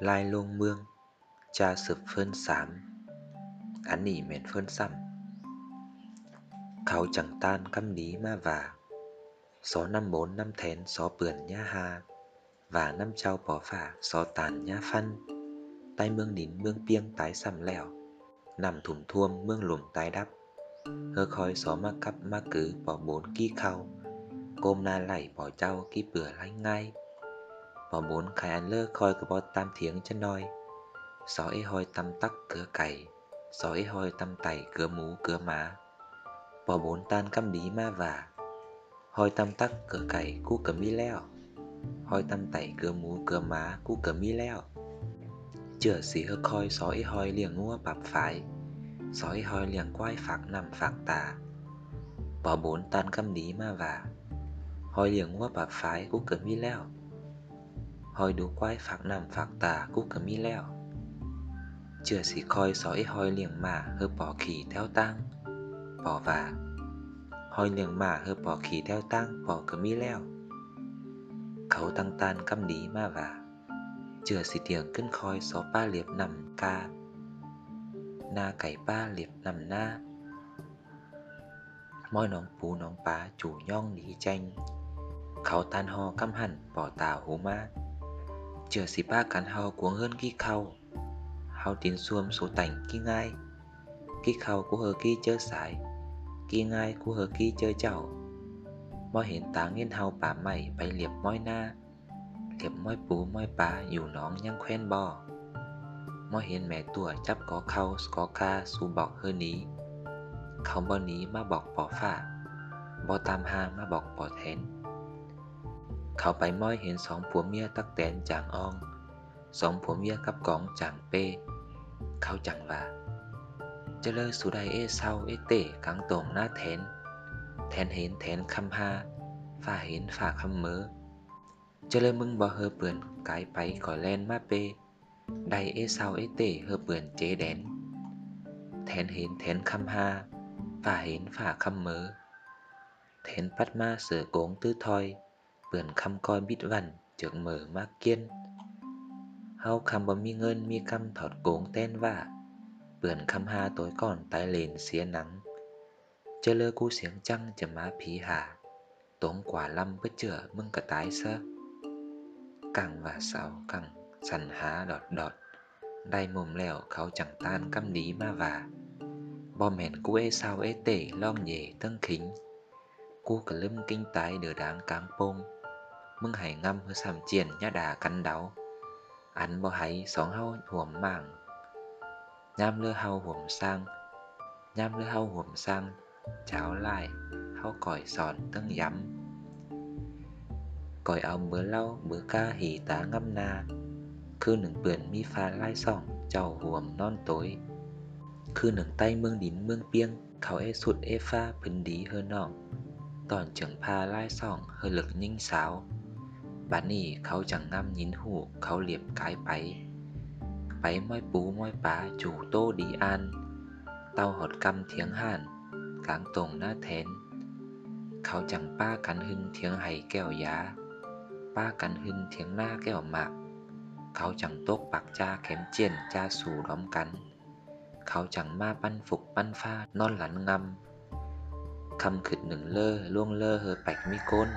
lai lông mương, cha sụp phơn xám án nỉ mền phơn xăm kháo chẳng tan căm ní ma và xó năm bốn năm thén xó bườn nha ha và năm trao bỏ phả xó tàn nha phân tay mương nín mương piêng tái sầm lẻo, nằm thủng thuông mương lùm tái đắp. Hơ khói xó ma cắp ma cứ bỏ bốn ki khao, côm na lảy bỏ trao ki bừa lanh ngay mà muốn khai ăn lơ khoi cái bó tam thiếng chân noi. Gió ấy hoi tam tắc cửa cày, gió ấy hoi tam tẩy cửa mú cửa má. Bò bốn tan căm đí ma vả, hoi tam tắc cửa cày cu cửa mi leo. Hoi tam tẩy cửa mú cửa má cu cửa mi leo. Chửa xí hơ khoi gió ấy hoi liền ngua bạp phải gió ấy hoi liền quai phạc nằm phạc tà. Bò bốn tan căm đí ma vả, hoi liền ngua bạp phái cu cửa mi leo. หอยดูควายฝากน้ำฝากตากูก็มีแล้ว เจือสีคอยสอยหอยเลี้ยงหมาเฮอปอขี่ท้าตั้งปอว่าหอยเลี้ยงหมาเฮอปอขี่ท้าตั้งปอก็มีแล้ว เขาตั้งตานกำดีมาว่าเจือสีเตียงขึ้นคอยสอป้าเหลียบนำกาหน้าไก่ป้าเหลียบนำหน้าม้อยน้องปูน้องป้าจู่ย่องดีแจงเขาตันหอกำหันป่อตาหูมา Chờ xí ba cán hào cuống hơn khi khâu Hào tiến xuông số tảnh khi ngay Khi khâu của hờ khi chơi sải. Khi ngay của hờ khi chơi chảo. Moi hiện tá nghiên hào bá mày bay liệp moi na. Liệp moi bú moi bà dù nón nhăn khoen bò. Moi hiện mẹ tủa chắp có khâu có ca su bọc hơn ní. Khâu bao ní mà bọc bỏ phả. Bò tam ha mà bọc bỏ thén. เขาไปม้อยเห็นสองผัวเมียตักแตนจางออง สองผัวเมียกับกองจางเป้ เขาจังว่าเจเลอสุไดเอเศร้าเอเตกังตรงหน้าแทน แทนเห็นแทนคำฮาฝ่าเห็นฝ่าคำเมอเจเลอมึงบ่เฮอเปื่อนกายไปก่อแลนมาเปไดเอเศร้าเอเตเฮอเปื่อนเจแดน แทนเห็นแทนคำฮาฝ่าเห็นฝ่าคำเมอแทนปัดมาเสือโกงตื้อทอย เปื่อนคำกอยบิดวันเจิงเหมอมากเกี้ยน เฮาคำบ่มีเงินมีคำถอดโกงเต้นว่า เปื่อนคำฮาตัวก่อนตายเลนเสียหนัง เจเลอกูเสียงจังจะมาผีหาตรงกว่าลำเพื่อเจอมึงก็ตายซะ กังว่าเสากังสันหาดอดดอด ได้มุมแล้วเขาจังต้านกำดีมาว่าบ่แม่นกูเอเศร้าเอเตล่องเย่ตั้งขิง กูกะลืมkinhตายเดือดางกลางโปง มึง hãy ngâm hứa sàm triển nhá đà cắn đáo Ăn bò hãy sóng hâu huồm mảng. Nham lưa hâu huồm sang, Nham lưa hâu huồm sang, Cháo lại hâu còi sòn tương yắm. Còi ông bữa lau, bữa ca hỉ tá ngâm na Khư nừng bườn mi pha lai sòng Chầu huồm non tối. Khư nừng tay mương đín mương piêng Khảo e sụt e pha phấn đí hơ nọng. Tòn trưởng pha lai sòng hơi lực nhinh sáo. บื่านนี้เขาจังพาไล่ส่องเฮอหลึกยิ่งสาวบัดนี้เขาจังงำยินหูเขาเหลียบกายไป ไปม้อยปูม้อยปลาจูโตดีอัน เต้าหดกำเถียงห่าน กลางตรงหน้าแทน เขาจังป้ากันหึนเถียงไห้แก้วยา ป้ากันหึนเถียงหน้าแก้วหมาก เขาจังโต๊กปักจ้าเข็มเจียนจ้าสู่ร้อมกัน เขาจังมาปั้นฝุกปั้นฟ้านอนหลันงำคำขึ้นหนึ่งเล่อล่วงเล่อเฮอแปกมีก้น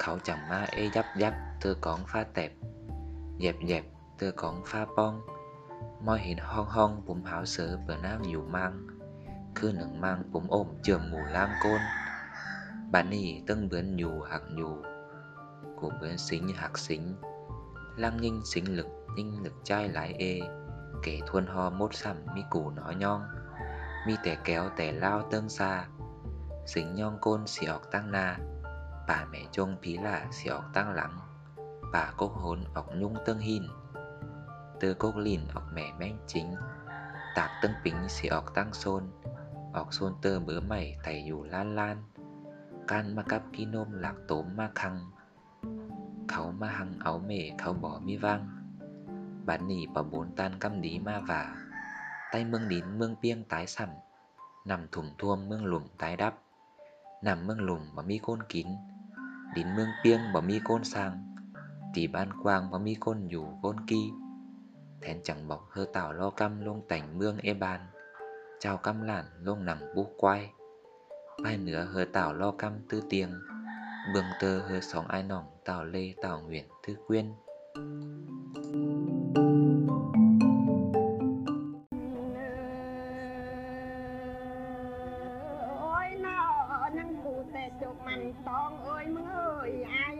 khẩu chồng má y dấp dấp, tư cõng pha tẹp. Dẹp dẹp, tư cõng pha bong môi hình hon hon, bụng hảo sự bờ nang dù mang cứ nâng mang bụng ôm trường mù lang côn. Bạn nì tân bướn nhù hạc nhù, của bướn xính hạc xính. Lang ninh xính lực ninh lực trai lái ê. Kể thuôn ho mốt sầm mi củ nó nhon. Mi tẻ kéo tẻ lao tương xa. Xính nhon côn xì ọc tăng na. bà mẹ chông phí lạ xì ọc tăng lắng bà cốc hốn ọc nhung tương hin tơ cốc lìn ọc mẹ manh chính tạc tương pính xì ọc tăng xôn ọc xôn tơ bớ mày thầy dù lan lan can ma cắp kí nôm lạc tốm ma khăng kháo ma hăng áo mề kháo bỏ mi vang bán nỉ bỏ bốn tan căm đí ma vả tay mương nín mương piêng tái sẳn nằm thủm thuông mương lùm tái đắp nằm เมืองหลุมบ่มีโคนกิน đến เมืองเปียงบ่มีโกนสร้าง ตีบ้านกวางบ่มีคนอยู่โกนกี้แทนจังบอกเฮอเต่าลอกำลงแต่งเมืองเอบาน เจ้ากำหลานลงหนังบุกไว้ภายเหนือเฮอเต่าลอกำตื้อเตียง เบืองเตอเฮอสองไอ้หน่องเต่าเลเต่าเหวียนทื้อเกวียน តងអើយមើងអើយអាយ